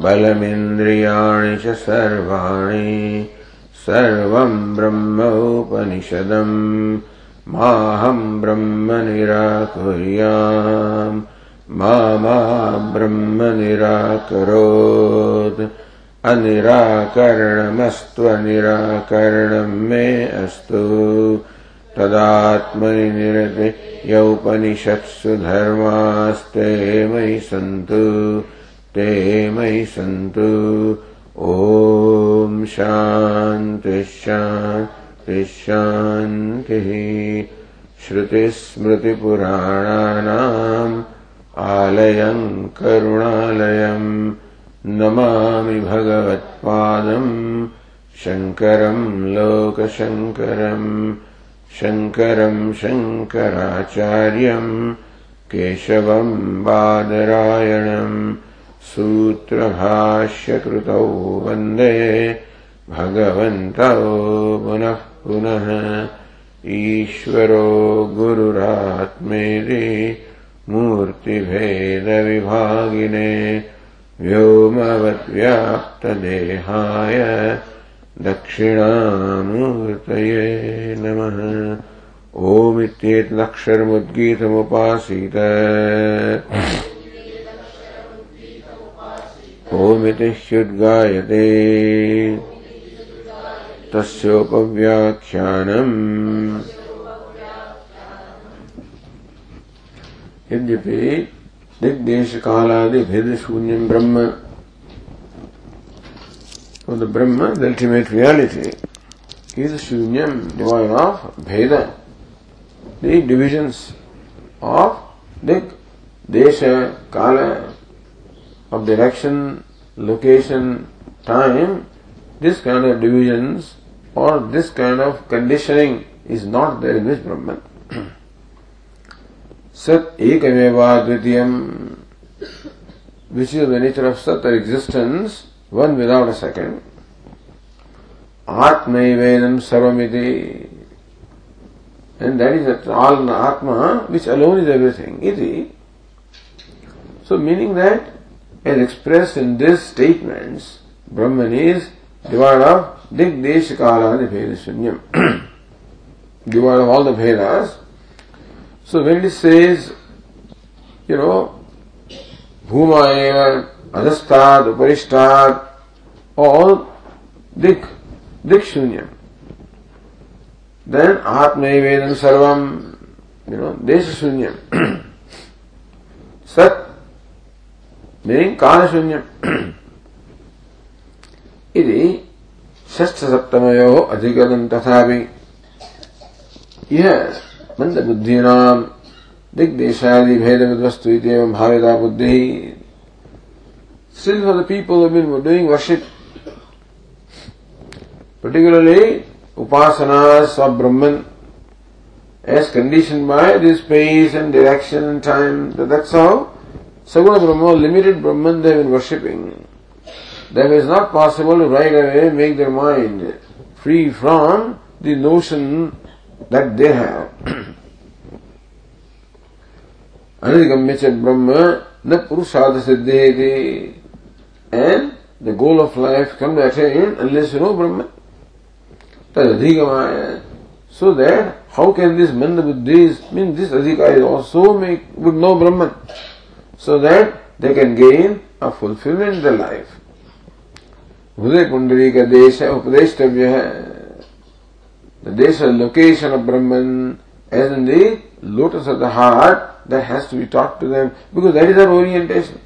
बलमिन्द्रियाणि च सर्वाणि सर्वम् ब्रह्मोपनिषदम् माहम् ब्रह्म निराकुर्याम् मा मा ब्रह्म निराकरोत् अनिराकरणमस्त्वनिराकरणम् मे अस्तु। तदात्मनि निरते यौपनिषत्सु धर्मास्ते मयि सन्तु। ते मयि सन्तु। ॐ शान्तिः शान्तिः शान्तिः। श्रुतिस्मृतिपुराणानाम् आलयम् करुणालयम् नमामि भगवत्पादम् शङ्करम् लोकशङ्करम् शङ्करम् शङ्कराचार्यम् केशवम् बादरायणम् सूत्रभाष्यकृतौ वंदे भगवन्तौ पुनः पुनः। ईश्वरो गुरुरात्मेति मूर्तिभेदविभागिने व्योमवद्व्याप्तदेहाय दक्षिणामूर्तये नमः। ओमित्येतदक्षरमुद्गीतमुपासीत ओमिति ह्युद्गायते तस्योपव्याख्यानम् यद्यपि दिग्देशकालादि भेद शून्यम ब्रह्म the Brahma, the ultimate reality, is shunyam, devoid of Veda. The divisions of the desha, kala, of direction, location, time, this kind of divisions or this kind of conditioning is not there in this Brahman. Sat ekameva dvitiyam, which is the nature of Sat or existence, one without a second. Atmaivedam sarvamiti. And that is that all Atma, which alone is everything. Iti. So meaning that, as expressed in these statements, Brahman is devoid of Dig Deshakala Bheda devoid of all the bhedas. So when it says, you know, Bhuma eva adhastad, uparishtad, all dik, dik shunyam. Then atmaivedam sarvam, you know, desha shunyam. Sat, meaning kala shunyam. इति षष्ठसप्तमयो अधिकरणं तथापि यह मन्दबुद्धीनां दिग्देशादिभेदविद्वस्तु इत्येवं भाविता बुद्धिः Still for the people who have been doing worship, particularly upasanas of Brahman, as conditioned by this space and direction and time, that's how Saguna Brahma, limited Brahman they have been worshipping. That is not possible to right away make their mind free from the notion that they have. Anadigamya cha Brahma na purusada siddheti and the goal of life can be attained unless you know Brahman. Tadadhigamaya. So that how can this manda buddhis mean this adhika is also make would know Brahman so that they can gain a fulfillment in their life. हृदय कुंडली का देश है उपदेशव्य है the देश location of Brahman as in the lotus of the heart that has to be talk to them because that is are orientation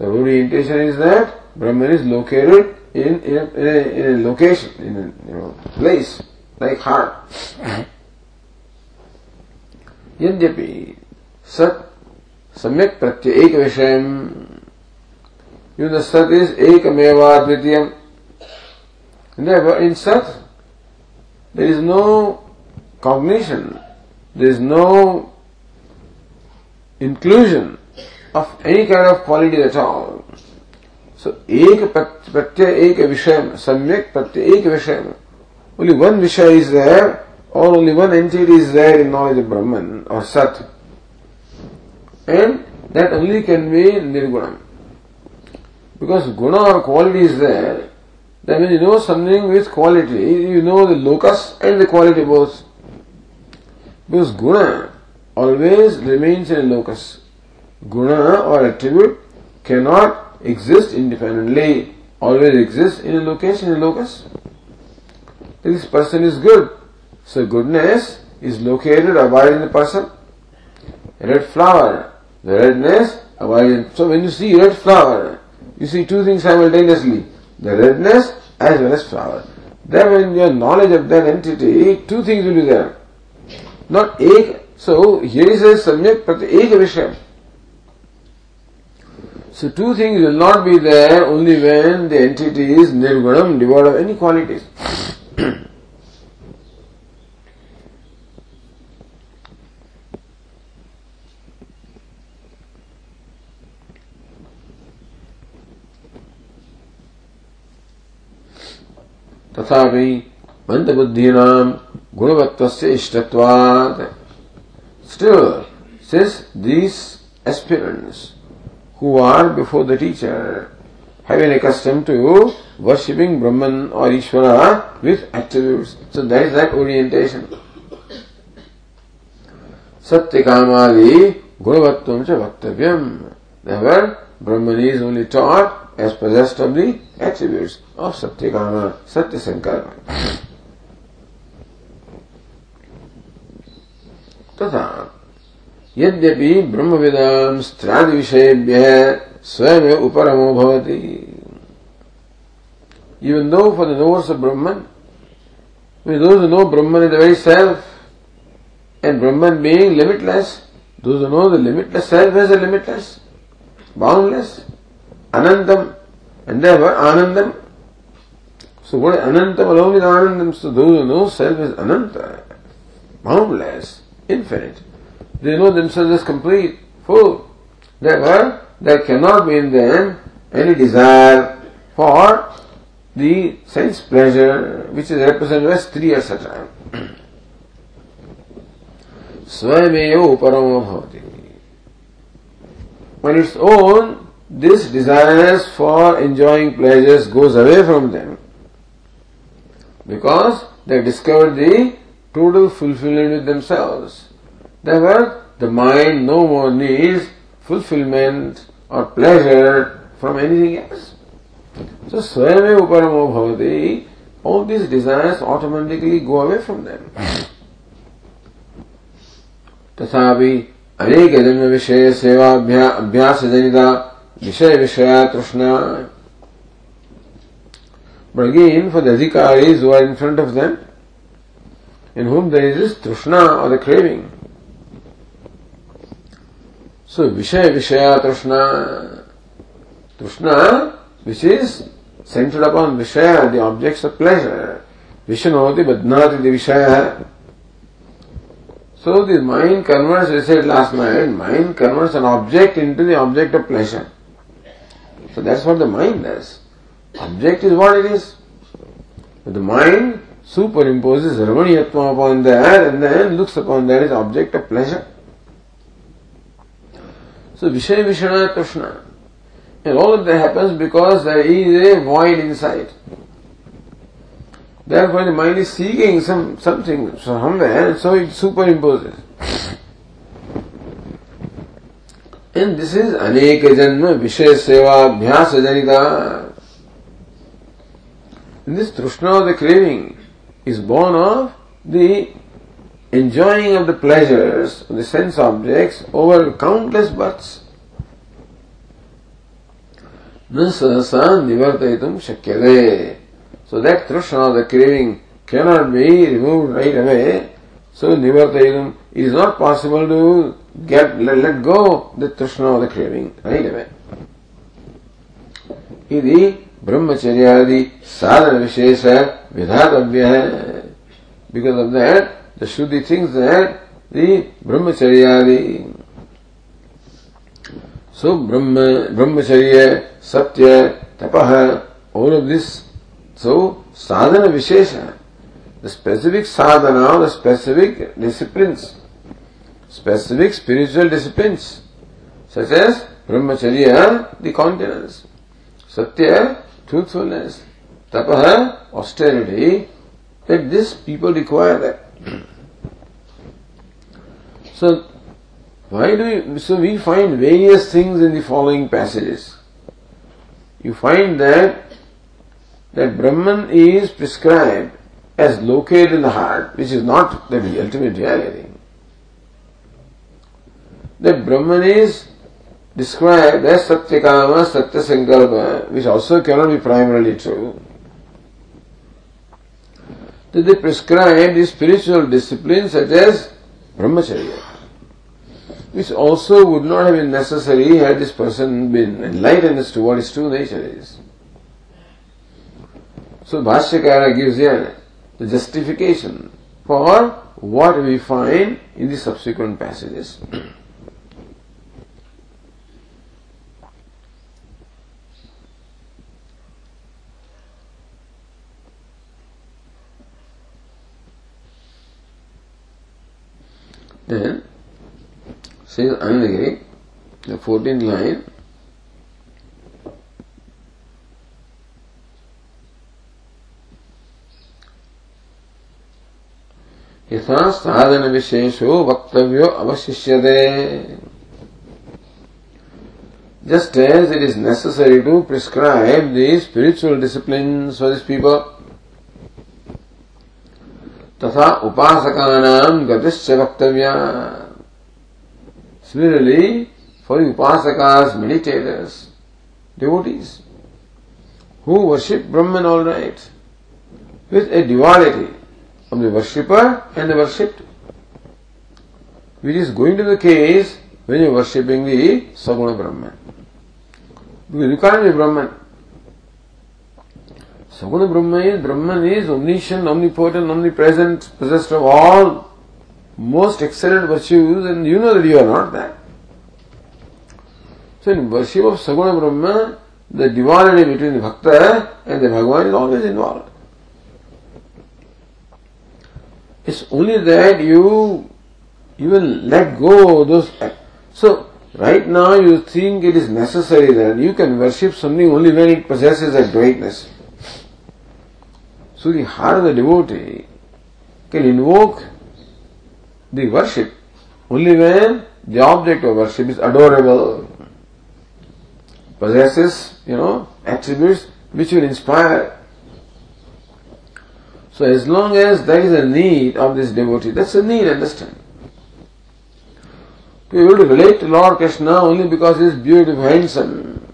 the orientation is that Brahman is located in in a, in a, in a location in a you know place like heart यद्यपि सत सम्यक प्रत्यय एक विषय you the सत is एकमेवा द्वितीय इन सत there is no cognition there is no inclusion of any kind of quality at all. So, एक प्रत्यय एक विषय में सम्यक प्रत्यय एक विषय में only one विषय is there or only one entity is there in knowledge of Brahman or Sat. And that only can be Nirgunam. Because guna or quality is there, then when you know something with quality, you know the locus and the quality both. Because guna always remains in a locus. Guna or attribute cannot exist independently, always exists in a location, in a locus. This person is good. So goodness is located abiding in the person. Red flower, the redness. So when you see red flower, you see two things simultaneously: the redness as well as flower. Then when your knowledge of that entity, two things will be there. Not ek. So here is a samyak prati ek vishya. So two things will not be there only when the entity is nirgunam, devoid of any qualities. तथापि मंदबुद्धीनां गुणवत्वस्य इष्टत्वात् still since these aspirants who are before the teacher have been accustomed to worshipping Brahman or Ishvara with attributes. So that is that orientation. Satyakamali Gunavatvam cha Vaktavyam. Therefore, Brahman is only taught as possessed of the attributes of Satyakama, Satya Sankalpa. तथा यद्यपि ब्रह्मविदां स्त्रादि विषयेभ्य स्वयं उपरमो भवति even though for the knowers of Brahman, mean, those who know Brahman is the very self, and Brahman being limitless, those who know the limitless self as a limitless, boundless, anantam, and therefore anandam. So what anantam alone is anandam, so those who know self is ananta, boundless, infinite. They know themselves as complete, full. Therefore, there cannot be in them any desire for the sense pleasure which is represented as three etc. Swayameo paramo bhavati. On its own, this desires for enjoying pleasures goes away from them because they have discovered the total fulfillment with themselves. Therefore, the mind no more needs fulfillment or pleasure from anything else. So swayame uparamo bhavati, all these desires automatically go away from them. तथापि अनेक जन्म विषय सेवा अभ्यास जनिता Vishaya Vishaya Trishna. But again, for the adhikaris who are in front of them, in whom there is this Trishna or the craving. So Vishaya Vishaya Trishna. Trishna, which is centered upon Vishaya, the objects of pleasure. Vishnavati Badnati the Vishaya. So the mind converts, we said last night, mind converts an object into the object of pleasure. So, that's what the mind does. Object is what it is. The mind superimposes Ramaniyatma upon that and then looks upon that as object of pleasure. So Vishaya Vishana Trishna. And all of that happens because there is a void inside. Therefore the mind is seeking some something somewhere and so it superimposes. And this is Aneka Janma Vishaya Seva Abhyasa Janita. And this Trishna, the craving, is born of the enjoying of the pleasures of the sense objects over countless births. न सहसा निवर्तयितुम शक्यते So that Trishna, the craving, cannot be removed right away. So Nivartayanam, it is not possible to get let, go the trishna or the craving right away. Idi Brahmacharyadi Sadhana Vishesha Vidhatavya. Because of that, the Shuddhi thinks that the Brahmacharya. So Brahma Brahmacharya Satya tapa, all of this, so sadhana visheshana the specific sadhana, the specific disciplines, specific spiritual disciplines, such as brahmacharya, the continence, satya, truthfulness, tapaha, austerity, that these people require that. So, why do we, so we find various things in the following passages. You find that, that Brahman is prescribed as located in the heart, which is not the ultimate reality. The Brahman is described as Satyakama, Satya which also cannot be primarily true. That they prescribe the spiritual disciplines such as Brahmacharya, which also would not have been necessary had this person been enlightened as to what his true nature is. So Bhashyakara gives here the justification for what we find in the subsequent passages. Then says Anandagiri, the 14th line, यथा साधन विशेषो वक्तव्यो अवशिष्यते just as it is necessary to prescribe the spiritual disciplines for these people तथा उपासकानाम गतिश्च वक्तव्य Similarly, for the upasakas, meditators, devotees, who worship Brahman all right, with a duality of the worshipper and the worshipped, which is going to the case when you are worshipping the Saguna Brahman. Because you can't be Brahman. Saguna Brahma is, Brahman is omniscient, omnipotent, omnipresent, possessed of all most excellent virtues, and you know that you are not that. So in worship of Saguna Brahman, the duality between the Bhakta and the Bhagavan is always involved. It's only that you you will let go those. So right now you think it is necessary that you can worship something only when it possesses a greatness. So the heart of the devotee can invoke the worship only when the object of worship is adorable, possesses, you know, attributes which will inspire. So as long as there is a need of this devotee, that's a need, understand. To be able to relate to Lord Krishna only because he is beautiful, handsome,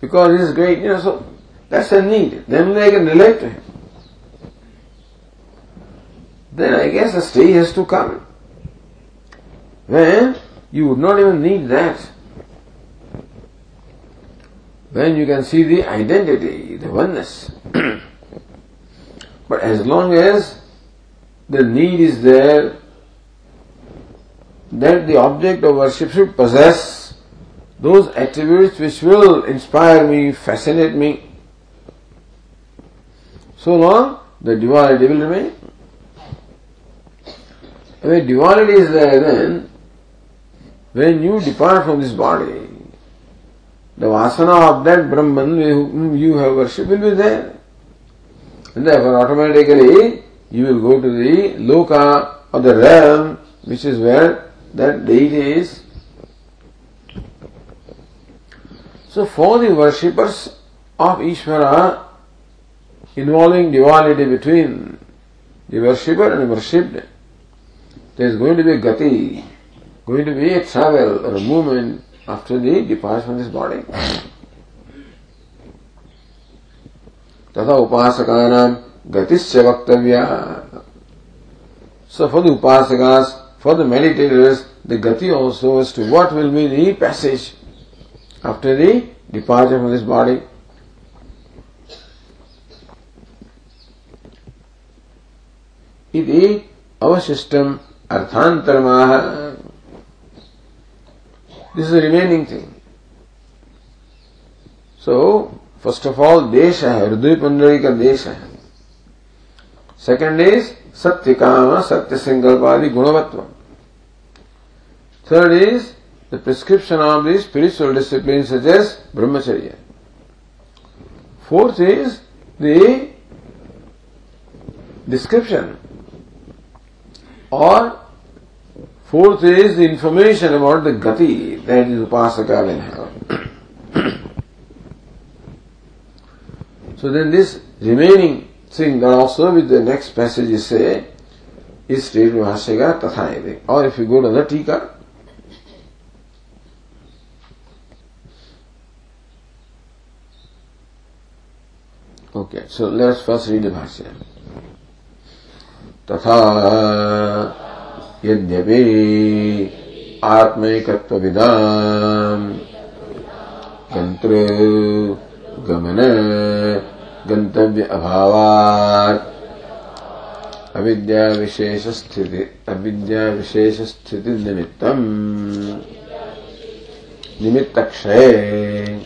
because he is great, you know, so that's a need. Then they can relate to him then I guess the stage has to come when you would not even need that. When you can see the identity, the oneness. but as long as the need is there, that the object of worship should possess those attributes which will inspire me, fascinate me. So long, the duality will remain. When duality is there, then when you depart from this body, the vasana of that Brahman whom you have worshipped will be there. And therefore automatically you will go to the loka or the realm which is where that deity is. So for the worshippers of Ishvara involving duality between the worshipper and worshipped. There is going to be gati, going to be a travel or a movement after the departure from this body. तथा उपासकानाम गतिश्च वक्तव्या So for the upasakas, for the meditators, the gati also as to what will be the passage after the departure from this body. इति अवशिष्टम अर्थांतरमाह this is remaining thing so first of all देश है, हृदय पंडरी का देश है। Second is सत्य काम सत्य संकल्प आदि गुणवत्व। Third is the prescription of the spiritual discipline suggest ब्रह्मचर्य फोर्थ इज़ द डिस्क्रिप्शन और fourth is the information about the गति that is upasaka will have. so then this remaining thing that also with the next passage is say is stated in Bhashyaga Tatha Or if you go to the Tika, Okay, so let us first read the Bhashya. तथा यद्यपि आत्मैकत्वविदाम् गन्तृ गमन अविद्याविशेषस्थिति अविद्याविशेषस्थितिनिमित्तम्। निमित्तक्षये।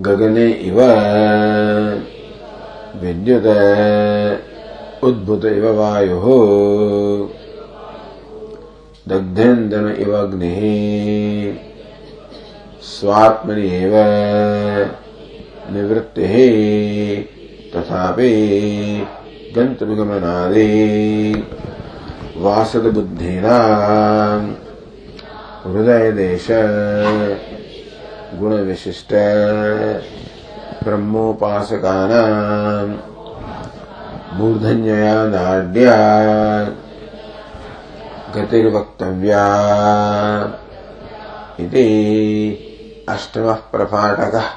गगने इव। विद्युत। उद्भुत इव वायुः दग्धेन्दन अग्निः स्वात्मनि एव निवृत्तिः तथापि गन्तुगमनादि वासदबुद्धीनाम् हृदयदेश गुण विशिष्ट मूर्धन्यया नाड्या गतिर्वक्तव्या इति अष्टमः प्रपाठकः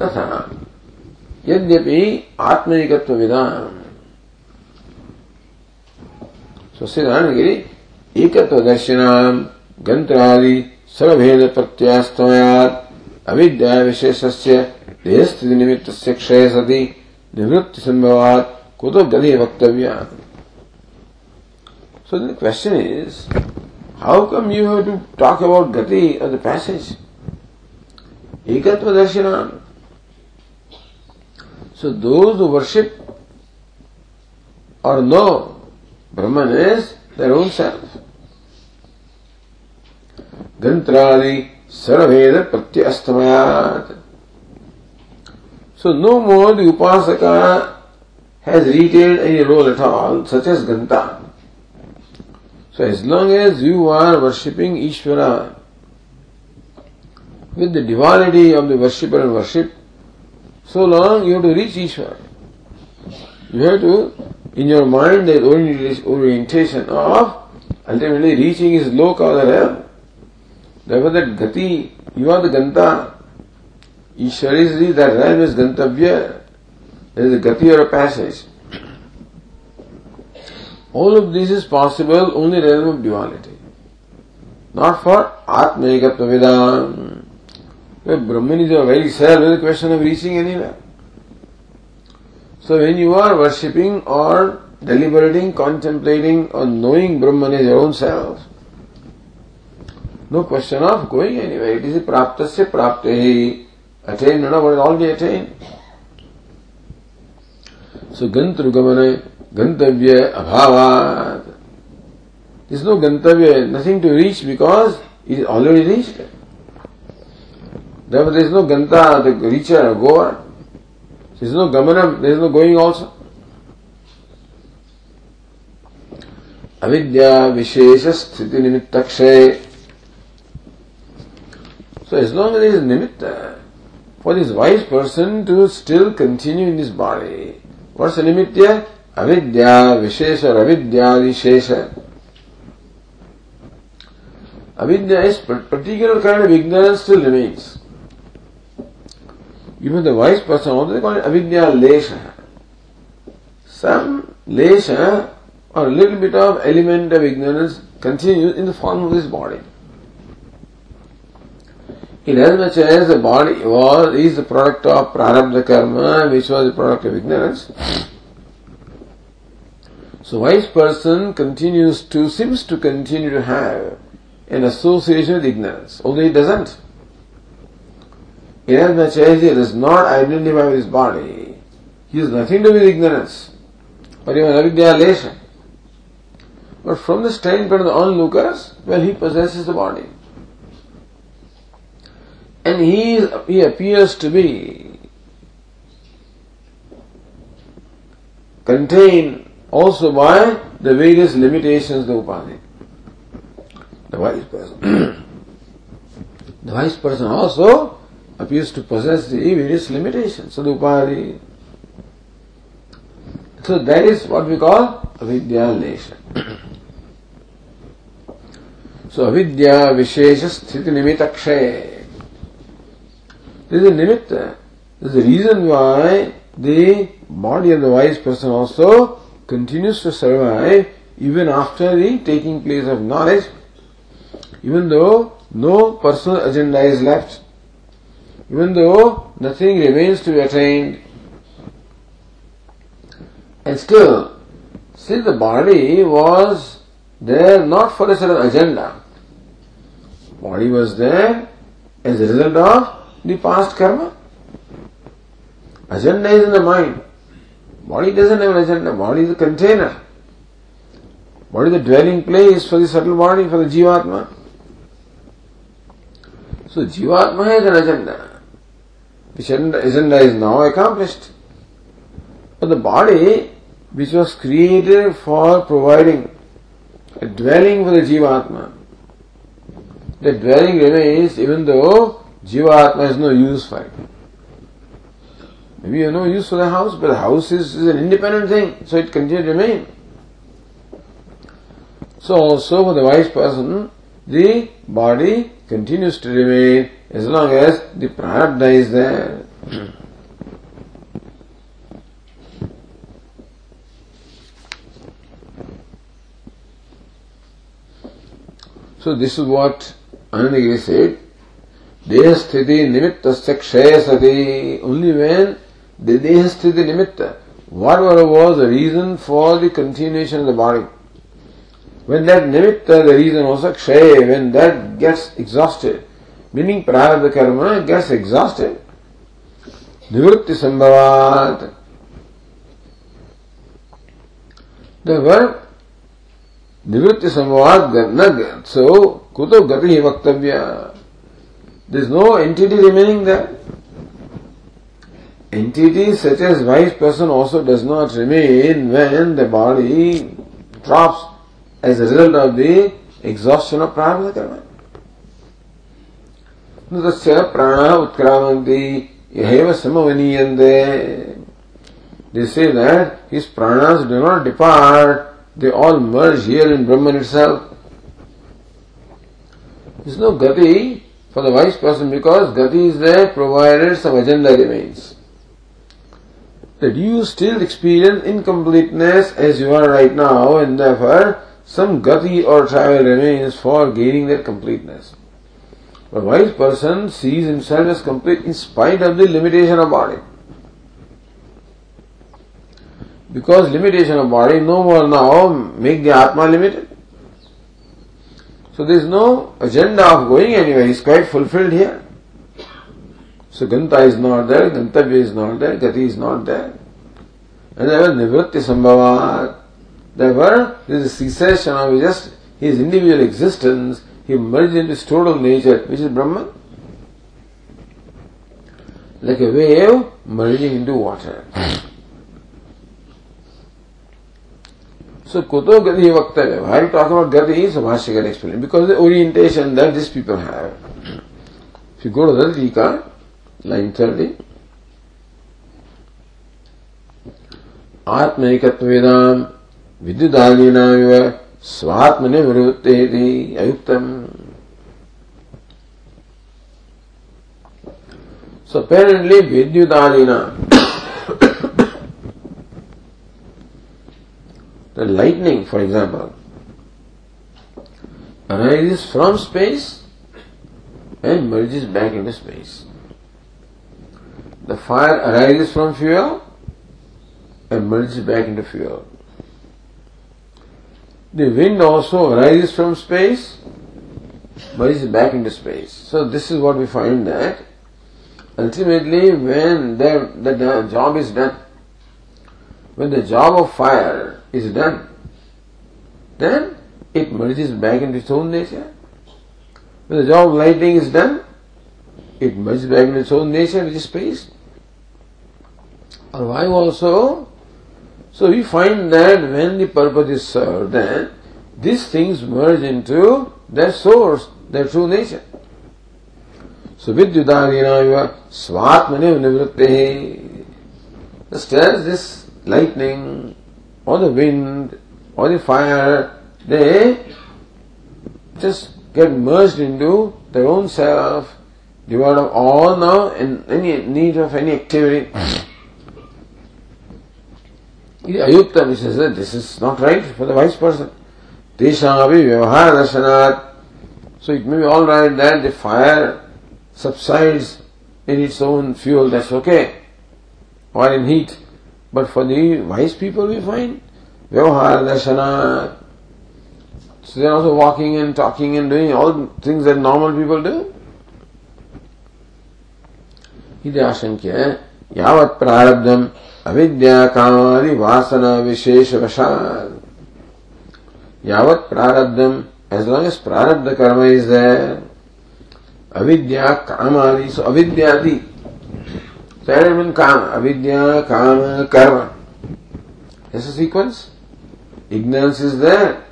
तथा यद्यपि आत्मैकत्वविदा स्वस्य दानगिरि एकत्वदर्शिनाम् गन्त्रादि सर्वभेदप्रत्यास्तवात् अविद्याविशेषस्य देहस्थितिनिमित्तस्य क्षये सति निवृत्ति संभवात् कुतो गति वक्तव्या So the question is, how come you have to talk about gati of the passage? Ekatva darshanam. So those who worship or know Brahman is their own self. Gantradi Sarveda Pratyastamayat. So no more the Upasaka has retained any role at all, such as Ganta. So as long as you are worshipping Ishvara with the divinity of the worshipper and worship, so long you have to reach Ishvara. You have to in your mind there is orientation of ultimately reaching his loka or realm. Therefore that gati, you are the ganta. ईश्वर is the रैम is गंतव्य is गति और passage all of this is possible only realm of duality not for आत्मेकत्व विधान Brahman is a very self is question of reaching any way so when you are worshipping और delivering contemplating और knowing Brahman is own self no question of going any way it is प्राप्त से प्राप्त ही praptehi. Attained, no, what is already attained. So gantrugamana, gantavya abhavat. There is no gantavya, nothing to reach because it is already reached. Therefore there is no ganta, the reacher, goer. There is no gamanam, there is no going also. vishesha sthiti nimittakshay. So as long as there is nimitta, for this wise person to still continue in this body, what's the nimitta? Avidya vishesha avidya vishesha. Avidya is particular kind of ignorance still remains. Even the wise person also they call it avidya lesha. Some lesha or a little bit of element of ignorance continues in the form of this body. In as much as the body was is the product of prarabdha karma, which was the product of ignorance, so wise person continues to seems to continue to have an association with ignorance, although he doesn't. Inasmuch as he does not identify with his body, he has nothing to do with ignorance, but even avidya lesha. But from the standpoint of the onlookers, well, he possesses the body. And he, he appears to be contained also by the various limitations of the upadhi the wise person. the wise person also appears to possess the various limitations of the upadhi. So that is what we call avidya lesha. so avidya vishesha sthiti nimittakshay. This is a nimitta. This is the reason why the body of the wise person also continues to survive even after the taking place of knowledge even though no personal agenda is left, even though nothing remains to be attained, and still, still the body was there not for a certain agenda. Body was there as a result of the past karma. Agenda is in the mind. Body doesn't have an agenda. Body is a container. Body is the dwelling place for the subtle body, for the jivatma. So Jivatma has an agenda. Which agenda is now accomplished. But the body, which was created for providing a dwelling for the Jivatma, the dwelling remains even though Jivatma has no use for it. Maybe you have no use for the house, but the house is, is an independent thing, so it continues to remain. So also for the wise person, the body continues to remain as long as the prarabdha is there. so this is what Anandagiri said. देह स्थिति निमित्त से क्षय सती only when the देह निमित्त whatever was the reason for the continuation of the body when that निमित्त the reason was a क्षय when that gets exhausted meaning प्रारब्ध कर्म गेट्स एग्जॉस्टेड निवृत्ति संभवात। निवृत्ति संभवात न कुतो गति वक्तव्य। There is no entity remaining there. Entity such as wise person also does not remain when the body drops as a result of the exhaustion of prana karma. तस्य प्राणाः उत्क्रामन्ति यहैव समवनीयन्ते They say that his pranas do not depart, they all merge here in Brahman itself. There is no gati for the wise person because gati is there provided some agenda remains. That you still experience incompleteness as you are right now and therefore some gati or travel remains for gaining their completeness. A wise person sees himself as complete in spite of the limitation of body. Because limitation of body no more now make the Atma limited. So there is no agenda of going anywhere, he is quite fulfilled here. So Ganta is not there, Gantavya is not there, Gati is not there. And there was Nivritti Sambhavat. Therefore, there is a cessation of just his individual existence. He merged into his total nature, which is Brahman. Like a wave merging into water. So Koto Gadi Vaktavya. I will talk about Gadi is a Bhashikal explanation because the orientation that these people have. If you go to the Rika, line 30, आत्मैकत्वेदां विद्युदालीनामिव स्वात्मनिवृत्तेति अयुक्तम् So apparently Vidyudalina the lightning for example arises from space and merges back into space. The fire arises from fuel and merges back into fuel. The wind also arises from space, merges back into space. So this is what we find that ultimately when the, the, the job is done, when the job of fire is done, then it merges back into its own nature. When the job of lighting is done, it merges back into its own nature, which is space. Or why also? So we find that when the purpose is served, then these things merge into their source, their true nature. So vidyudadina swatmane nivritte. Just as this lightning or the wind or the fire, they just get merged into their own self, devoid of all now and any need of any activity. Says that this is not right for the wise person. Teshavi vyavahara darshanat. So it may be alright that the fire subsides in its own fuel, that's okay, or in heat. But for the wise people, we find vyavahara darshanat. So they're also walking and talking and doing all things that normal people do. इति आशंक्य यावत् प्रारब्धम् अविद्या कामादि वासना विशेष वशाद यावत् प्रारब्धम् as long as prarabdha karma is there avidya kamadi so avidyadi element kama avidya kama karma there's a sequence ignorance is there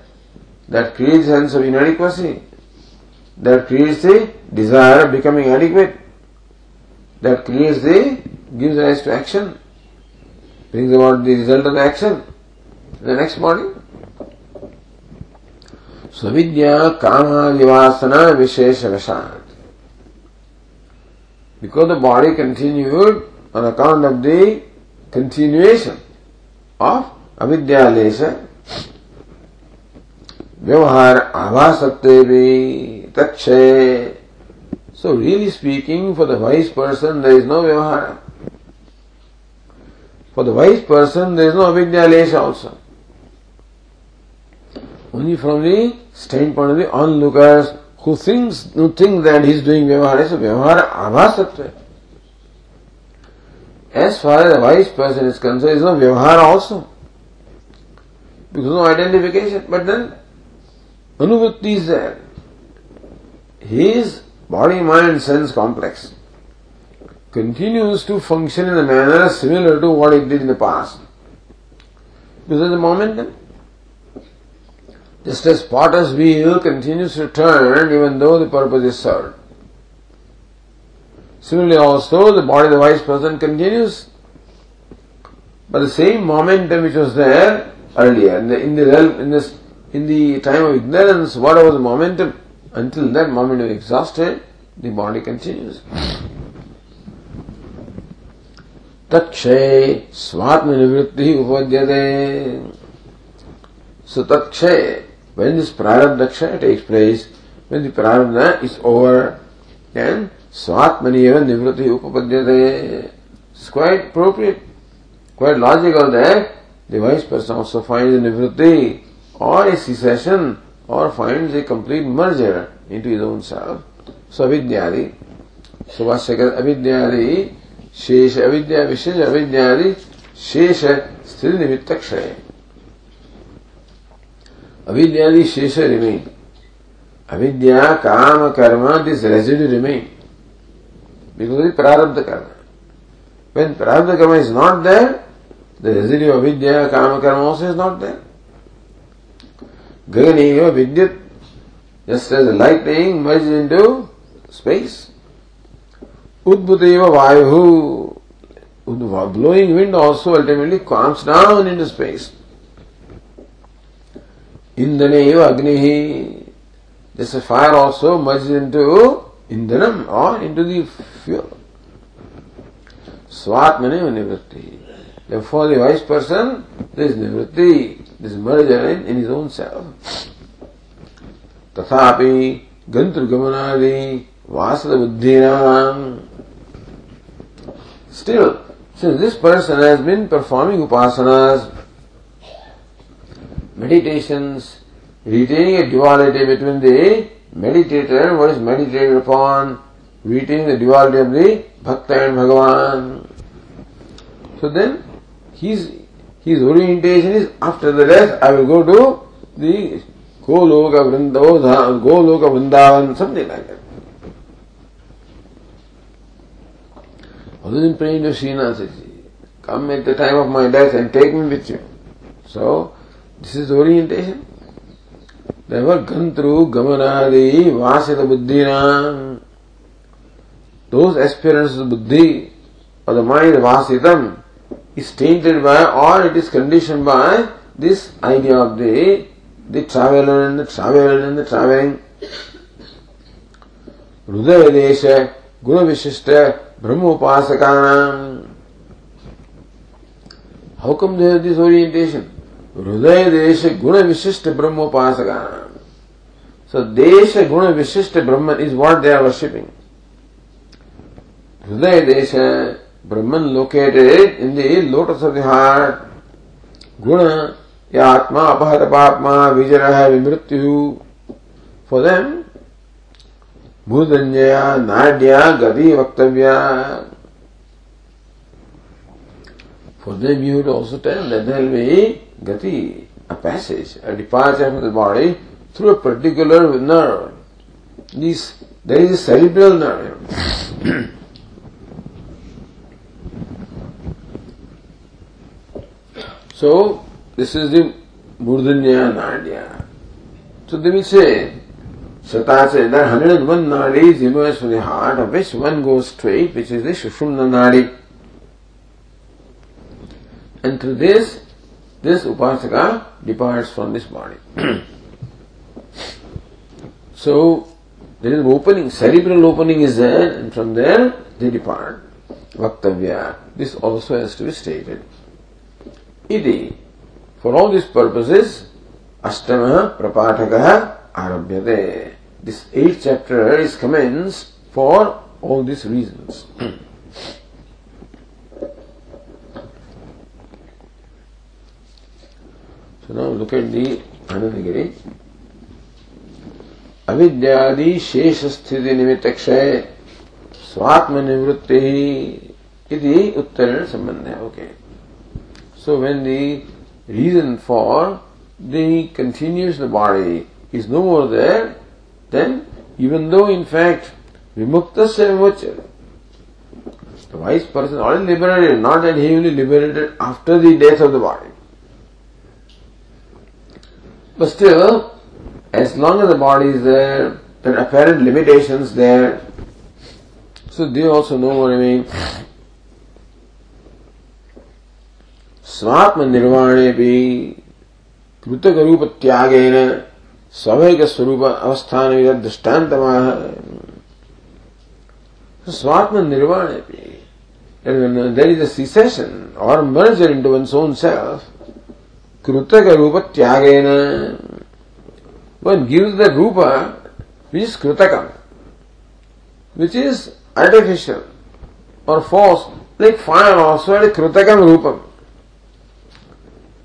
that creates sense of inadequacy that creates the desire of becoming adequate that creates the gives rise to action brings about the result of the action the next body Swavidya kama vivasana vishesha vashat. Because the body continued on account of the continuation of avidya lesha, vyavahar avasattevi takshe. So really speaking, for the wise person there is no vyavahara. For the wise person there is no avidya lesha also. Only from the standpoint of the onlookers who thinks who think that he is doing vyavahara, so vyavahara abhasatva. As far as a wise person is concerned, is no vyavahara also. Because no identification. But then anuvritti is there. His body, mind, sense complex continues to function in a manner similar to what it did in the past. Because of the momentum. Just as potter's wheel continues to turn even though the purpose is served. Similarly also the body of the wise person continues but the same momentum which was there earlier in the in the realm in this in the time of ignorance whatever the momentum until that moment is exhausted the body continues. तक्षय स्वात्म निवृत्ति उपद्यते सुतक्षय when this prarabdha ksha takes place, when the prarabdha is over, then swatmaniyava nivruti upapadyate. It's quite appropriate, quite logical that the wise person also finds a nivruti or a cessation or finds a complete merger into his own self. So avidyadi, so Vashyakar avidyadi, shesha avidya vishesha avidyadi, shesha sthiti nimitta अविद्या शेष remain अविद्या, काम, कर्म this residue remain because प्रारब्ध कर्म when प्रारब्ध कर्म is not there the residue अविद्या, काम, कर्म ऑल्सो इज़ नॉट देयर गगन विद्युत just as lighting merge into space उद्भुत वायु blowing wind also ultimately comes down into space Indhaneva Agnihi, this fire also merges into Indhanam or into the fuel. Swatmane Nivritti. Therefore, the wise person, there is Nivritti, this merger in, in his own self. Tathapi Gantrgamanaadi Vasada. Still, since this person has been performing upasanas, meditations, retaining a duality between the meditator and what is meditated upon, retaining the duality of the Bhakta and Bhagavan. So then, his, his orientation is after the death, I will go to the Goloka Vrindavan, Goloka Vrindavan, something like that. Other than praying to Srinath, come at the time of my death and take me with you. So, this is the orientation. Therefore, Gantru, Gamanadi, Vasita Buddhina, those aspirants of Buddhi, or the mind Vasitam, is tainted by or it is conditioned by this idea of the the traveler and the traveler and the traveling. हृदय देश गुण विशिष्ट ब्रह्मोपासकानाम How come they have this orientation? Hridaya Desha Guna Vishishta Brahmopasaka. So Desha Guna Vishishta Brahman is what they are worshipping. Hridaya Desha Brahman located in the lotus of the heart. Guna या आत्मा अपहत पापमा विजय विमृत्यु for them भूतंजया नाड्या गति वक्तव्य For them you would also tell that there will be gati, a passage, a departure from the body through a particular nerve. This, there is a cerebral nerve. so, This is the Murdanya Nadya. So they will say, Sata there are 101 nadis emerge from the heart, of which one goes straight, which is the Shushumna Nadi. And through this, this Upasaka departs from this body. so, there is an opening, cerebral opening is there, and from there they depart. Vaktavya. This also has to be stated. Iti For all these purposes, Ashtama Prapataka Arabhyate. This eighth chapter is commenced for all these reasons. so now look at the Anandagiri. अविद्यादि शेष स्थिति निमित्त क्षय स्वात्म निवृत्ति इति उत्तरण संबंध है okay so when the reason for the continuous the body is no more there, then even though in fact vimuktasya vimochya, the wise person already liberated, not that he only liberated after the death of the body. But still, as long as the body is there, then apparent limitations there, so they also know what I mean. स्वात्म निर्वाणे भी कृतक रूप त्यागेन स्वाभाविक स्वरूप अवस्थान दृष्टान्त स्वात्म निर्वाणे भी there is a cessation or merger into one's own self krutaka rupa tyagena one gives the rupa which is krutakam which is artificial or false like fire also had a krutakam rupam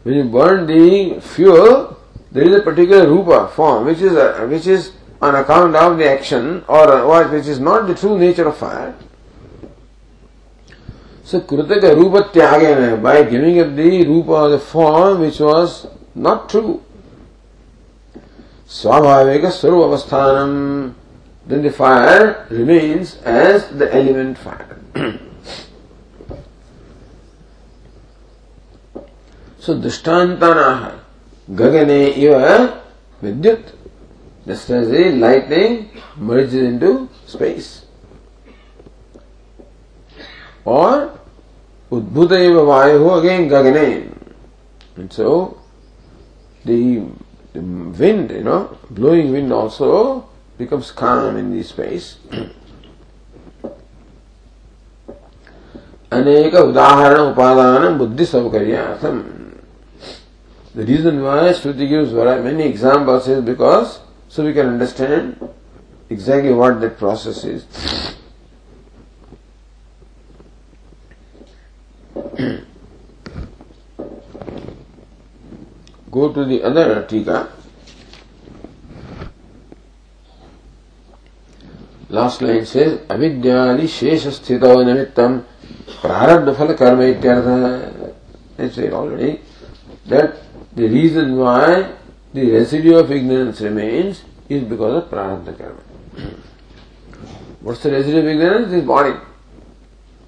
When you burn the fuel, there is a particular rupa form which is which is on account of the action or what which is not the true nature of fire. So Krutaka Rupa Tyagana by giving up the Rupa the form which was not true. Swabhavika Swarup Avasthanam then the fire remains as the element fire. So drishtantana gagane iva Vidyut. Just as the lightning merges into space. Or Udbhutaiva Vayu again Gagane. And so the, the wind, you know, blowing wind also becomes calm in the space. अनेक उदाहरण उपादान बुद्धि सौकर्यार्थम The reason why Shruti gives many examples is because so we can understand exactly what that process is. Go to the other Tika. Last line says, Avidyadi Sheshasthita Nimittam Prarabdha Phala Karma Ityartha. I said already that the reason why the residue of ignorance remains is because of Prarabdha Karma. What's the residue of ignorance? This body.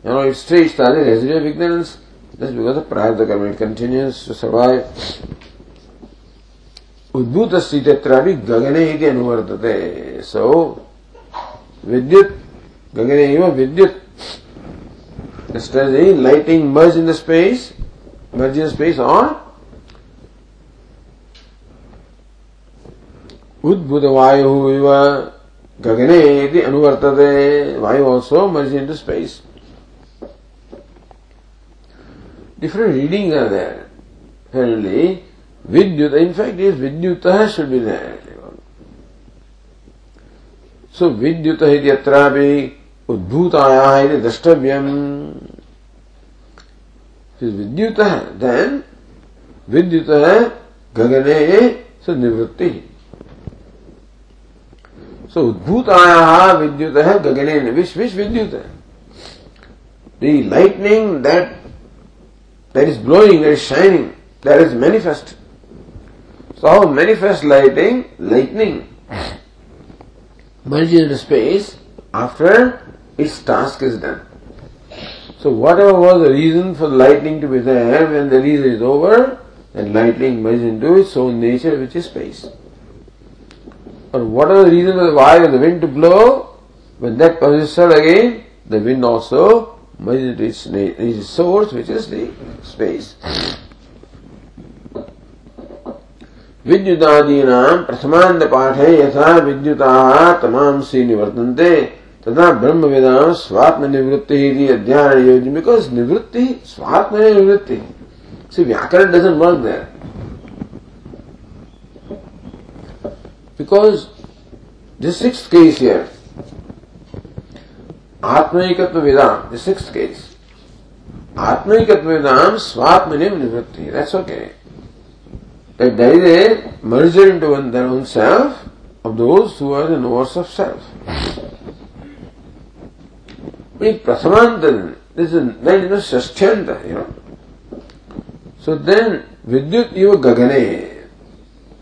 You know, it's strange that the residue of ignorance just because of Prarabdha Karma. It continues to survive. उद्भूत चित्राणि गगने इति अनुवर्तते सो विद्युत् गगने एव विद्युत् Just in the lighting merge in the space, merge in इव गगने इति अनुवर्तते वायु also merge into space different reading are there suddenly Vidyutah should be there. So Vidyutah iti atrapi udbhutaya iti drashtavyam. If Vidyutah, then Vidyutah gagane so nivritti. So udbhutaya vidyutah gagane which which vidyutah? The lightning that that is blowing, that is shining, that is manifest. So how manifest lighting, lightning merges into space after its task is done. So whatever was the reason for lightning to be there, when the reason is over, then lightning merges into its own nature which is space. Or whatever the reason for of the wind to blow, when that possesses again, the wind also merges into its, its source which is the space. विद्युतादीनां प्रथमान्त पाठे यथा विद्युताः तमांसी निवर्तन्ते, तथा ब्रह्म वेदां स्वात्म निवृत्ति इति अध्याय योजन बिकॉज़ निवृत्ति स्वात्म निवृत्ति सी व्याकरण doesn't work there because this six case here आत्मैकत्व Vedanta the six case आत्मैकत्व वेदांत स्वात्म निवृत्ति that's okay okay. Is a merger into one, their own self of those who are the knowers of self. But Prasamanta, this is then you know Shasthanta, you know. So then Vidyut eva gagane.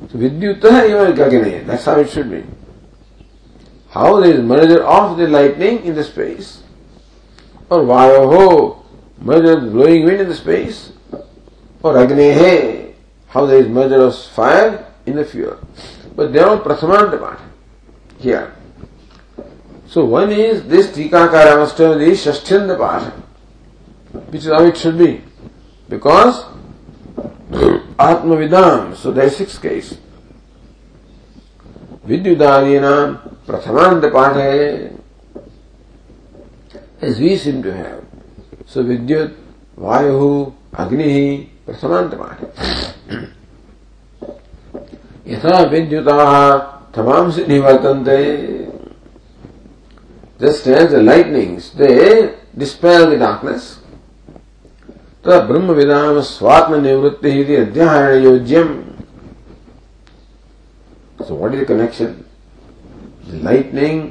So Vidyutah eva gagane. That's how it should be. How there is merger of the lightning in the space. Or Vayoho, merger of blowing wind in the space. Or Agnehe, how there is measure of fire in the fuel. But they are on prasaman demand here. So one is this Tikakara must have the Shashtanda part, which is how it should be. Because Atmavidam, so there is six case. विद्युदादीनाम प्रथमांत पाठ है as we seem to have so विद्युत वायु प्रथमान्तपाठ यथा विद्युताः थमांसि निवर्तन्ते। Just as the lightnings, they dispel the darkness. तदा ब्रह्म विदाम स्वात्म निवृत्ति ही अध्याहरण योज्यम so what is the connection lightning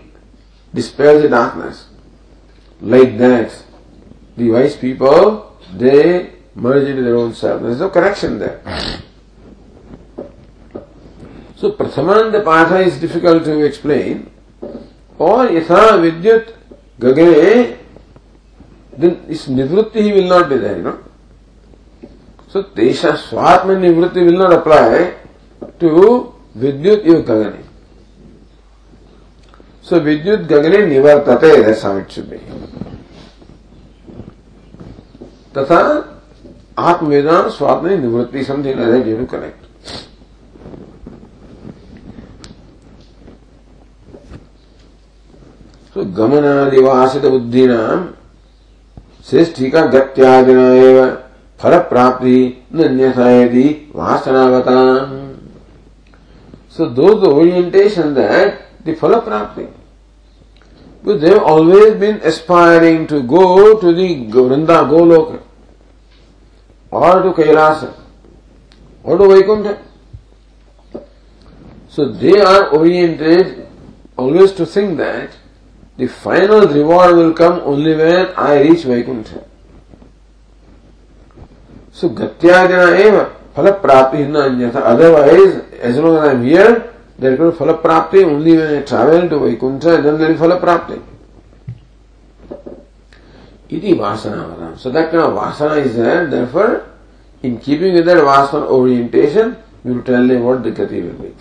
dispel the darkness like that the wise people they merge into their own self. There is no connection there. So Prathamanda Patha is difficult to explain. Or Yatha Vidyut Gagane, then this Nivrutti will not be there, you know. So Tesha Swatma Nivrutti will not apply to Vidyut iv gagani. So Vidyut gagani nivartate, that's how it should be. तथा आत्मवेदना स्वात्म निवृत्ति समझे जीवन connect तो गमनादिवासित बुद्धिना का गत्यादिना एवं फल प्राप्ति अन्यथा वासनावता सो दो ओरिएंटेशन दैट द फल प्राप्ति But they have always been aspiring to go to the Vrinda all to Kailash all to Vaikuntha so they are oriented always to think that the final reward will come only when I reach Vaikuntha so गत्यागना एव फल प्राप्ति न अन्यथा otherwise as long I am here there could फल प्राप्ति only when I travel to Vaikuntha then फल प्राप्ति Iti vasana So that kind of vasana is there, therefore, in keeping with that vasana orientation, you will tell them what the gati will be.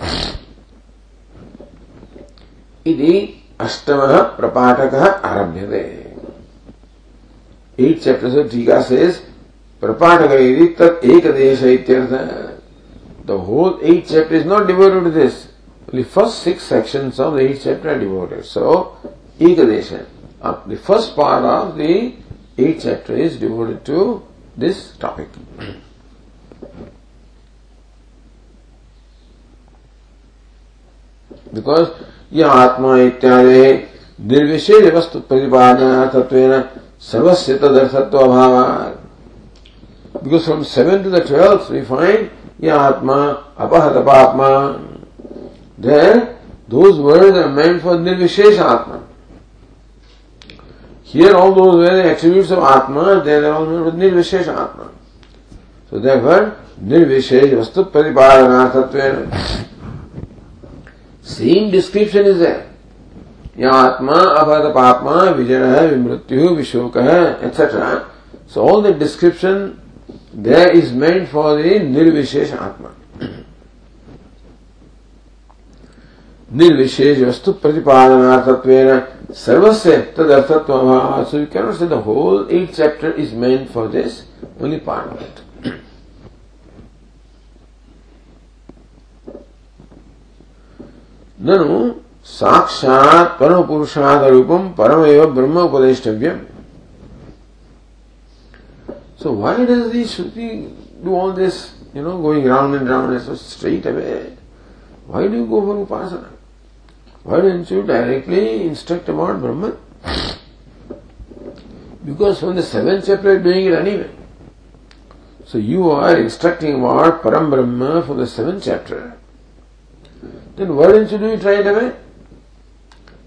Iti अष्टम प्रपाठक आरभ्य eight chapter से टीका से प्रपाठक तत् एक देश the whole eighth chapter is not devoted to this The first six sections of the eighth chapter are devoted. So, Ekadesha, uh, the first part of the eighth chapter is devoted to this topic. Because यह आत्मा इत्यादि निर्विशेष वस्तु प्रतिपादन तत्व सर्वस्व तदर्थत्व अभाव because from seven to the twelfth we find यह आत्मा अपहत पात्मा there those words are meant for निर्विशेष आत्मा Here all those the attributes of Atma, they are all meant with Nirvishesha Atma. So therefore, Nirvishesh Vastu Paripadanarthatvena same description is है यहाँ आत्मा अभद पात्मा विजय है विमृत्यु विशोक है etcetera so all the description there is meant for the निर्विशेष आत्मा निर्विशेष वस्तु प्रतिपादनार्थत्वेन सर्वस्य तदर्थत्वभावात् so you cannot say the whole eighth chapter is meant for this only part of it ननु साक्षात् परम पुरुषाद रूपम परम एव ब्रह्म उपदेष्टव्यम so why does the Shruti do all this you know going round and round so straight away why do go for Upasana Why didn't you directly instruct about Brahman? Because from the seventh chapter you are doing it anyway. So you are instructing about Param Brahma from the seventh chapter. then why didn't you do it right away?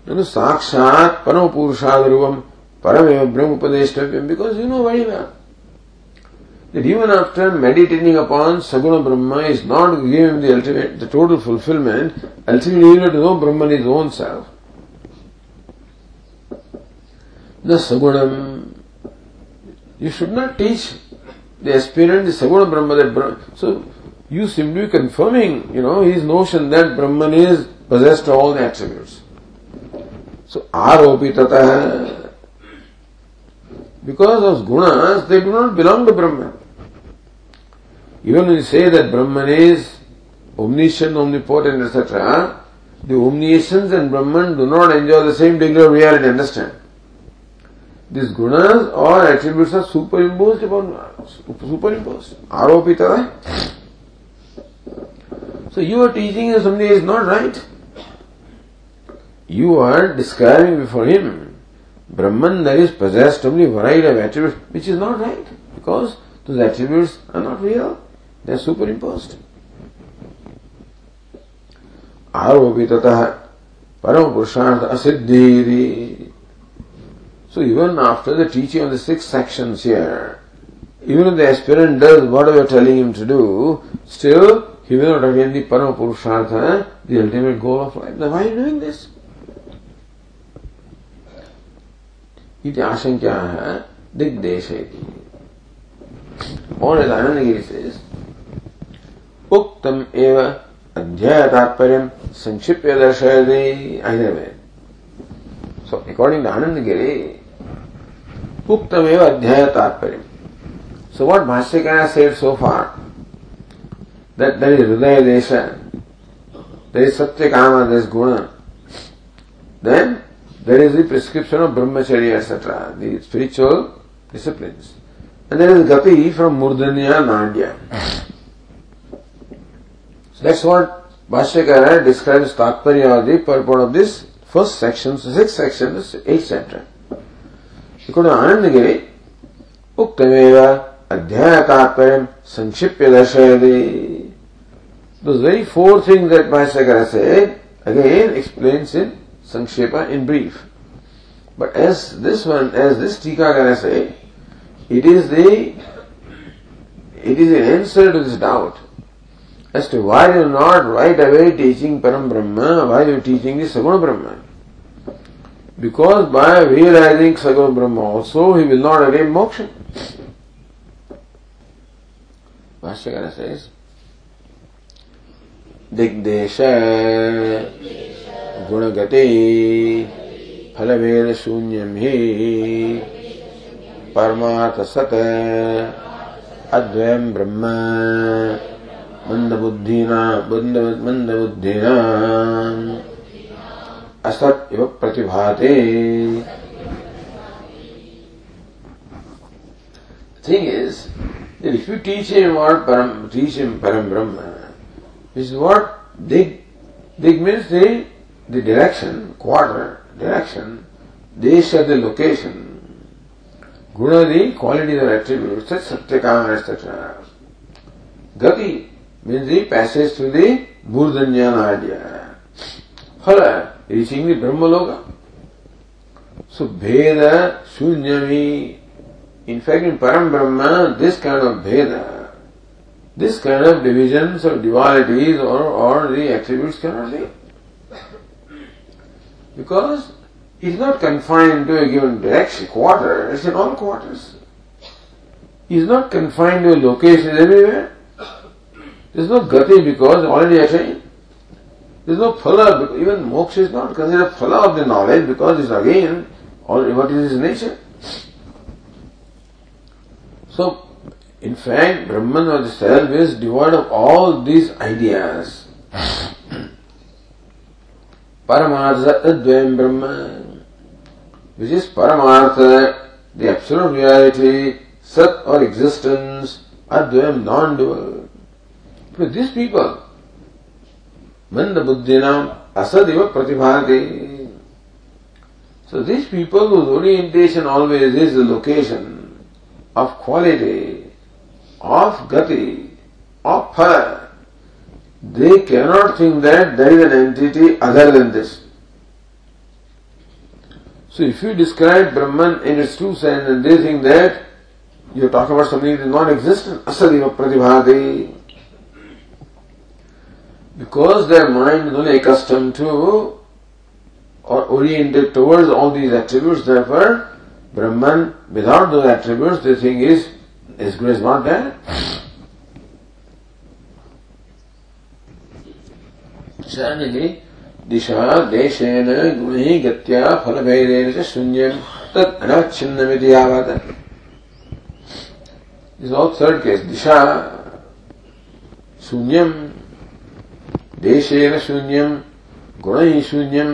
Then sakshat parama purushadarubam parameva brahma upadeshtavyam because you know very well that even after meditating upon Saguna Brahma is not giving the ultimate, the total fulfillment, ultimately have to know Brahman is own self. The Sagunam, you should not teach the aspirant the Saguna Brahma that Brahma. So you simply confirming, you know, his notion that Brahman is possessed of all the attributes. So, aropitata because those gunas, they do not belong to Brahman. Even when you say that Brahman is omniscient, omnipotent, etc., the omniscience and Brahman do not enjoy the same degree of reality, understand? These gunas or attributes are superimposed upon, superimposed. Aropitata. So you are teaching that something is not right. You are describing before him Brahman that is possessed only variety of attributes, which is not right because those attributes are not real, they are superimposed. Aropitatah Param Purushartha Asiddhiri. So even after the teaching of the six sections here, even if the aspirant does whatever you are telling him to do, still he will not attain the Parama Purushartha, the ultimate goal of life. Then why are you doing this? इति आशंका है दिग्देश और आनंदगिरी से उक्तम एव अध्याय तात्पर्य संक्षिप्त दर्शय so according to Anand Giri उक्तम एव अध्याय तात्पर्य सो वॉट भाष्यकार said so far that there is हृदय देश दर इज़ सत्य काम दर इज़ गुण then there is the prescription of ब्रह्मचर्य etcetera the spiritual discipline and there is गति फ्रॉम मूर्धन्य नाड्य That's what Bhashyakara describes Tatparya or the purport of this first section, sixth section, eighth chapter. ఇక్కడ ఆనందగిరి ఉక్తమేవ అధ్యాయ తాత్పర్యం సంక్షిప్య దర్శయది the very four thing that భాష్యకర say again explains in సంక్షేప in brief but as this one as this టీకాకర say it is the it is an answer to this doubt as to why you are not right away teaching Param Brahma, why you are teaching the Saguna Brahma. Because by realizing Saguna Brahma also, he will not attain moksha. Bhashyakara says, दिग्देश गुणगते फलभेद शून्यम ही परमार्थ सत अद्वयम ब्रह्म मंद बुद्धिना मंद बुद्धिना इव प्रतिभाते thing is that if you teach him what param, teach him param brahma, which is what dig, dig means the, the direction, quarter, direction, desha the location, guna the qualities or attributes, such satyakama, etc. Gati means the passage to the Murdanyana idea. Phala, reaching the Brahmaloka. So, Bheda, Shunyami, in fact, in Param Brahma, this kind of Bheda, this kind of divisions of dualities or, or the attributes cannot be. Because it's not confined to a given direction, quarter, it's in all quarters. It's not confined to a location everywhere. There's no gati because already attained. There's no phala, even moksha is not considered phala of the knowledge because it's again all, what is his nature. So, in fact, Brahman or the self is devoid of all these ideas. Paramartha Advayam Brahman, which is Paramartha, the absolute reality, Sat or existence, Advayam non-dual. But these people, Manda Buddhinam Asadiva Pratibhati. So these people whose orientation always is the location of quality, of gati, of phala, they cannot think that there is an entity other than this. So if you describe Brahman in its true sense and they think that you are talking about something that is non-existent, asadiva pratibhati, because their mind is only accustomed to or oriented towards all these attributes, therefore, Brahman, without those attributes, they think is, His grace not there. Similarly, दिशा देशेन गुणि गत्या फलभेदेन च शून्यम तत् अनच्छिन्नमिति यावत् This is all third case. Disha, ದೇಶೇನ ಶೂನ್ಯಂ ಗುಣೈ ಶೂನ್ಯಂ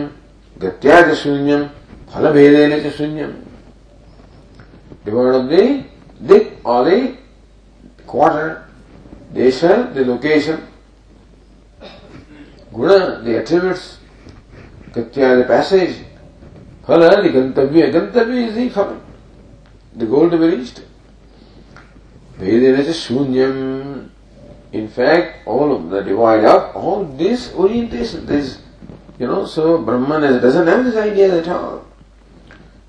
ಗತ್ಯಾದ ಶೂನ್ಯಂ ಫಲಭೇದೇನ ಚ ಶೂನ್ಯಂ Depending on the dik or the quarter, desha, the location, guna, the attributes, katya, the passage, phala, the gantavya. Gantavya is the phala, the goal to be reached. Bhedena shunyam in fact, all of the divide up, all this orientation, this, you know, so Brahman doesn't have this idea at all.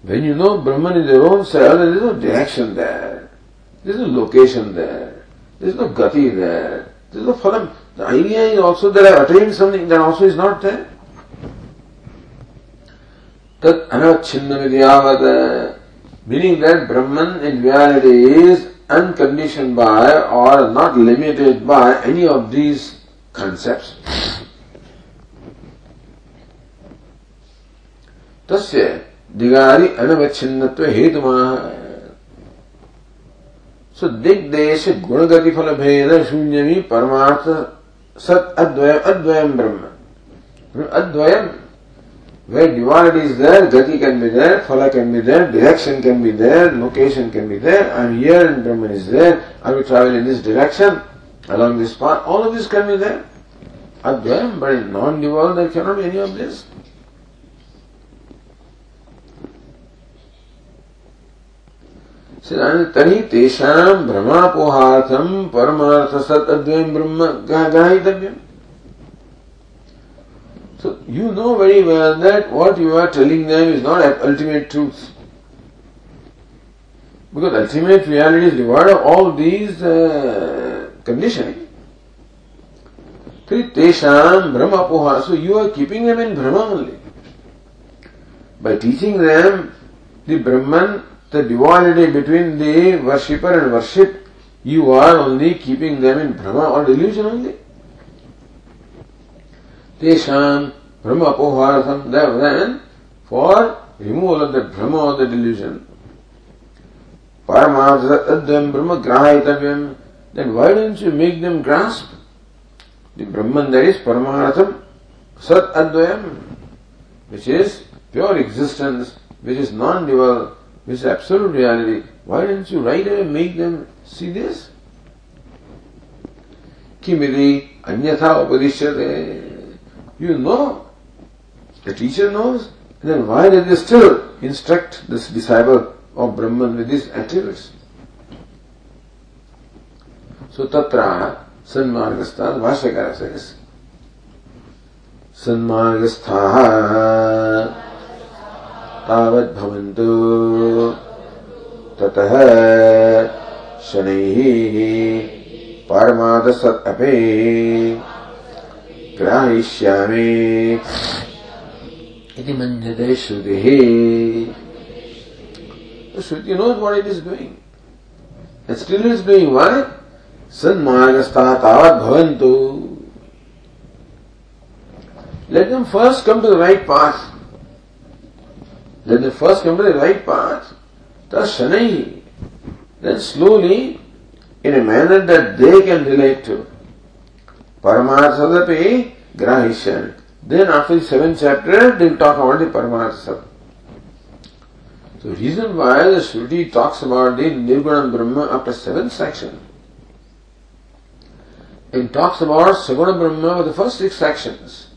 When you know Brahman is your own self, there is no direction there. There is no location there. There is no gati there. There is no phalam. The idea is also that I attained something that also is not there. Tat anachinnavidyavad, meaning that Brahman in reality is unconditioned by or not limited by any of these concepts. तस्य दिगारी अनवच्छिन्नत्व हेतु सो दिग्देश गुणगति फल भेद शून्यमी परमार्थ सत अद्वयम अद्वयम ब्रह्म अद्वयम। Where duality is there, gati can be there, phala can be there, direction can be there, location can be there, I am here and Brahman is there, I will travel in this direction, along this path, all of this can be there. Advayam, but in non-dual there cannot be any of this. तर्हि तेषां भ्रमापोहार्थं परमार्थ सत् अद्वयं ब्रह्म गाहितव्यम् So you know very well that what you are telling them is not ultimate truth. Because ultimate reality is devoid of all these uh, conditioning. Tesham Bhrama Poha. So you are keeping them in Bhrama only. By teaching them the Brahman, the duality between the worshipper and worship, you are only keeping them in Bhrama or delusion only. Tesham Bhrama Apoharasam, then for removal of the Bhrama or the delusion. Paramadhyam Brahma Grahitavyam, then why don't you make them grasp the Brahman that is Paramartham Sat Advayam, which is pure existence, which is non-dual, which is absolute reality. Why don't you right away make them see this? Kimidi anyatha upadishyate. You know, the teacher knows, then why did they still instruct this disciple of Brahman with these attributes? So tatra सन्मार्गस्था भाष्यकार says सन्मार्गस्थाः तावद्भवन्तु ततः शनैः पारमादसत् अपे ग्राहयिष्यामि इति मन्यते श्रुतिः Shruti knows what it is doing. And still it is doing what? Sanmargastha tavat bhavantu. Let them first come to the right path. Let them first come to the right path. Tashanai. Then slowly, in a manner that they can relate to. Paramarthadapi grahisyan. Then after the seventh chapter, they talk about the Paramartha. So reason why the Shruti talks about the Nirguna Brahma after seventh section and talks about Saguna Brahma with the first six sections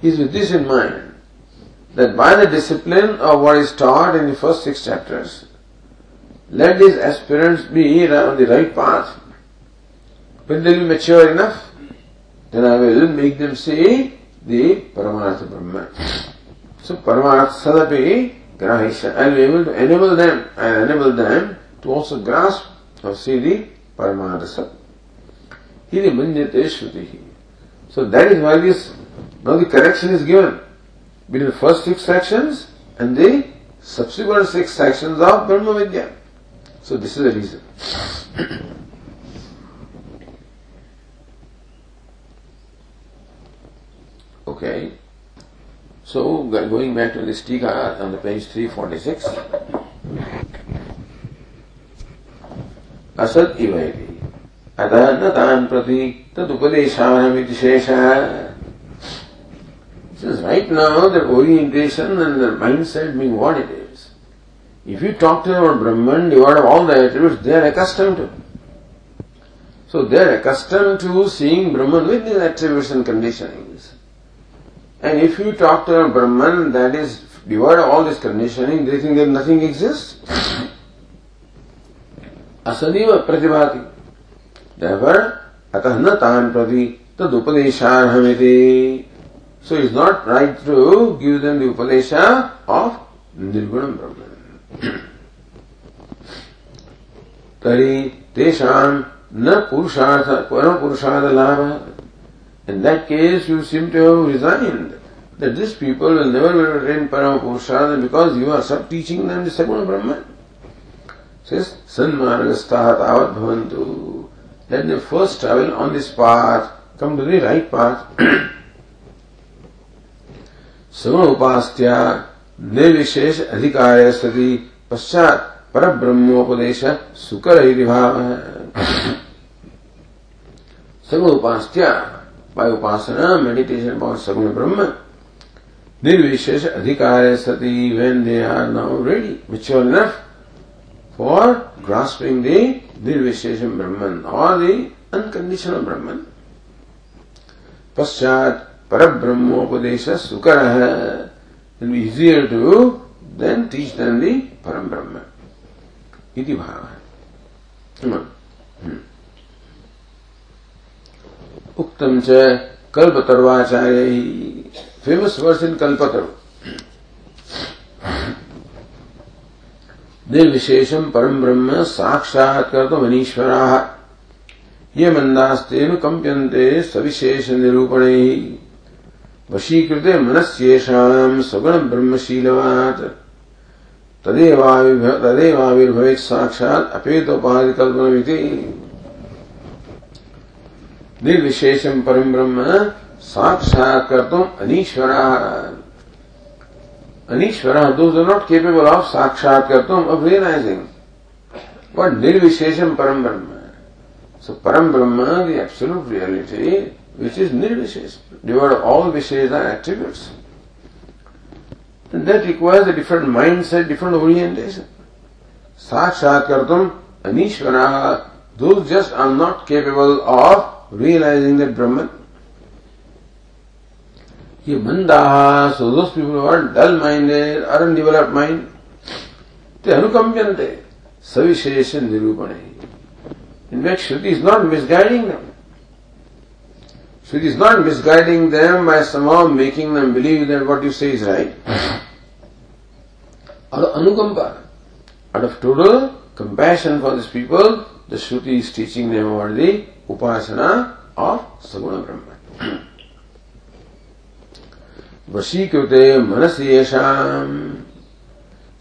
is with this in mind that by the discipline of what is taught in the first six chapters, let these aspirants be on the right path. When they will mature enough, then I will make them see the Paramartha Brahma. So Paramartha Sadapi Grahisha. I will able to enable them, I enable them to also grasp or see the Paramartha Sadapi. Hiri. So that is why this, now the correction is given between the first six sections and the subsequent six sections of Brahma Vidya. So this is the reason. okay. So going back to this tika on the page 346. Asad ivaiti. अतः न तान प्रति तदुपदेशानमिति शेषः Says right now their orientation and their mindset being what it is. If you talk to them about Brahman, devoid of all the attributes, they are accustomed to. So they are accustomed to seeing Brahman with these attributes and conditionings. And if you talk to a Brahman that is devoid of all this conditioning, they think that nothing exists. Asadiva pratibhati. Therefore, atah na tan prati tad upadesharhamiti. So it's not right to give them the upadesha of Nirgunam Brahman. तरी तेषाम न पुरुषार्थ परम पुरुषार्थ लाभ In that case, you seem to have resigned that these people will never be able to attain Parama because you are sub teaching them the Saguna Brahman. Says, Sanmargastahat avat bhavantu. Let them first travel on this path, come to the right path. Saguna upastya निर्विशेष अधिकार स्थिति पश्चात पर ब्रह्मोपदेश सुकर भाव सगुण उपास्या bye उपासना meditation बहुत सगुण ब्रह्म। निर्विशेष अधिकार है सती when they are now ready mature enough for grasping the निर्विशेष ब्रह्मन और द अनकंडीशनल ब्रह्मन। पश्चात पर ब्रह्मोपदेश सुकर है easier to then teach than the परम ब्रह्म। इति भाव। है हम्म। उक्तम च कल्पतर्वाचार्य फ़ेमस वर्स इन कल्पतरु। निर्विशेषम परम ब्रह्म साक्षात कर तो मनीश्वरा ये मंदास्तेन कंप्यन्ते सविशेष निरूपण वशीकृते मनस्येषाम सगुण ब्रह्मशीलवात। तदेवाविर्भवेत् साक्षात अपेतोपाधि कल्पनमिति निर्विशेषम परम ब्रह्म साक्षात्कार तुम अनिश्वर। अनिश्वर दो नॉट केपेबल ऑफ़ साक्षात्कार तुम ऑफ़ रियलाइजिंग वट निर्विशेषम परम ब्रह्म। सो परम ब्रह्म the absolute reality which is निर्विशेष divide all wishes or attributes that requires a different mind set different orientation साक्षात्कार तुम अनिश्वरा दो just are not capable of realizing that Brahman. He mandaha, so those people who are dull-minded, are undeveloped mind, they anukamyante, savishesha nirupane. In fact, Shruti is not misguiding them. Shruti is not misguiding them by somehow making them believe that what you say is right. Out of anukampa, out of total compassion for these people, the Shruti is teaching them about the उपासना of सगुण ब्रह्म। वशीकृते मनस येषाम।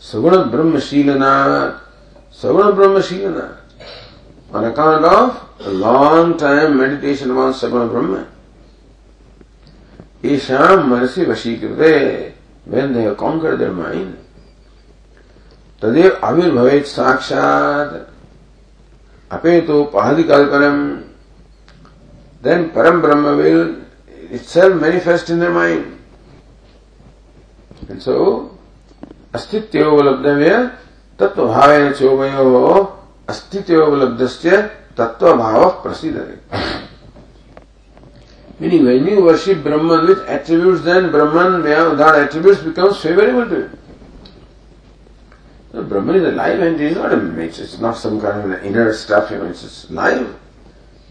सगुण ब्रह्मशीलना सगुण ब्रह्मशीलना on account of long time meditation on सगुण ब्रह्म ईशाम मनसी वशीकृते। When they conquer their mind तदेव आविर्भवेत साक्षात। अपे तो पहाधिकल then Param Brahma will itself manifest in their mind. And so, अस्तित्वोपलब्धव्य तत्व भाव चोमयो अस्तित्वोपलब्ध तत्व भाव प्रसिद्ध Meaning when you worship Brahman with attributes, then Brahman, that attributes becomes favorable to you. So Brahman is a live entity, it's not a it's not some kind of inner stuff, you know, it's just live.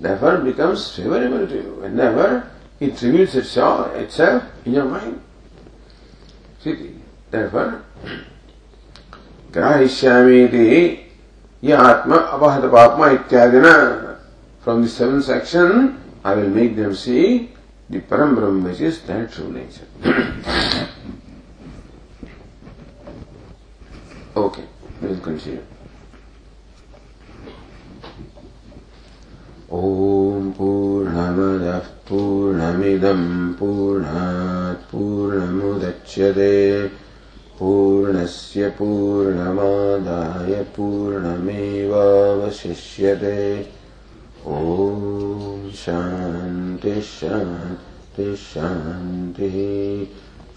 Therefore becomes favorable to you whenever it reveals itself, itself in your mind. See, therefore, grahishyamiti ye atma ityadina from the seventh section I will make them see the Param Brahma which is their true nature. okay, we will continue. ॐ पूर्णमदः पूर्णमिदम् पूर्णात् पूर्णमुदच्यते। पूर्णस्य पूर्णमादाय पूर्णमेवावशिष्यते। ॐ शान्तिः शान्तिः शान्तिः।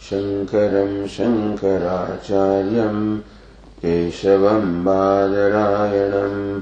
शङ्करम् शङ्कराचार्यम् केशवम् बादरायणम्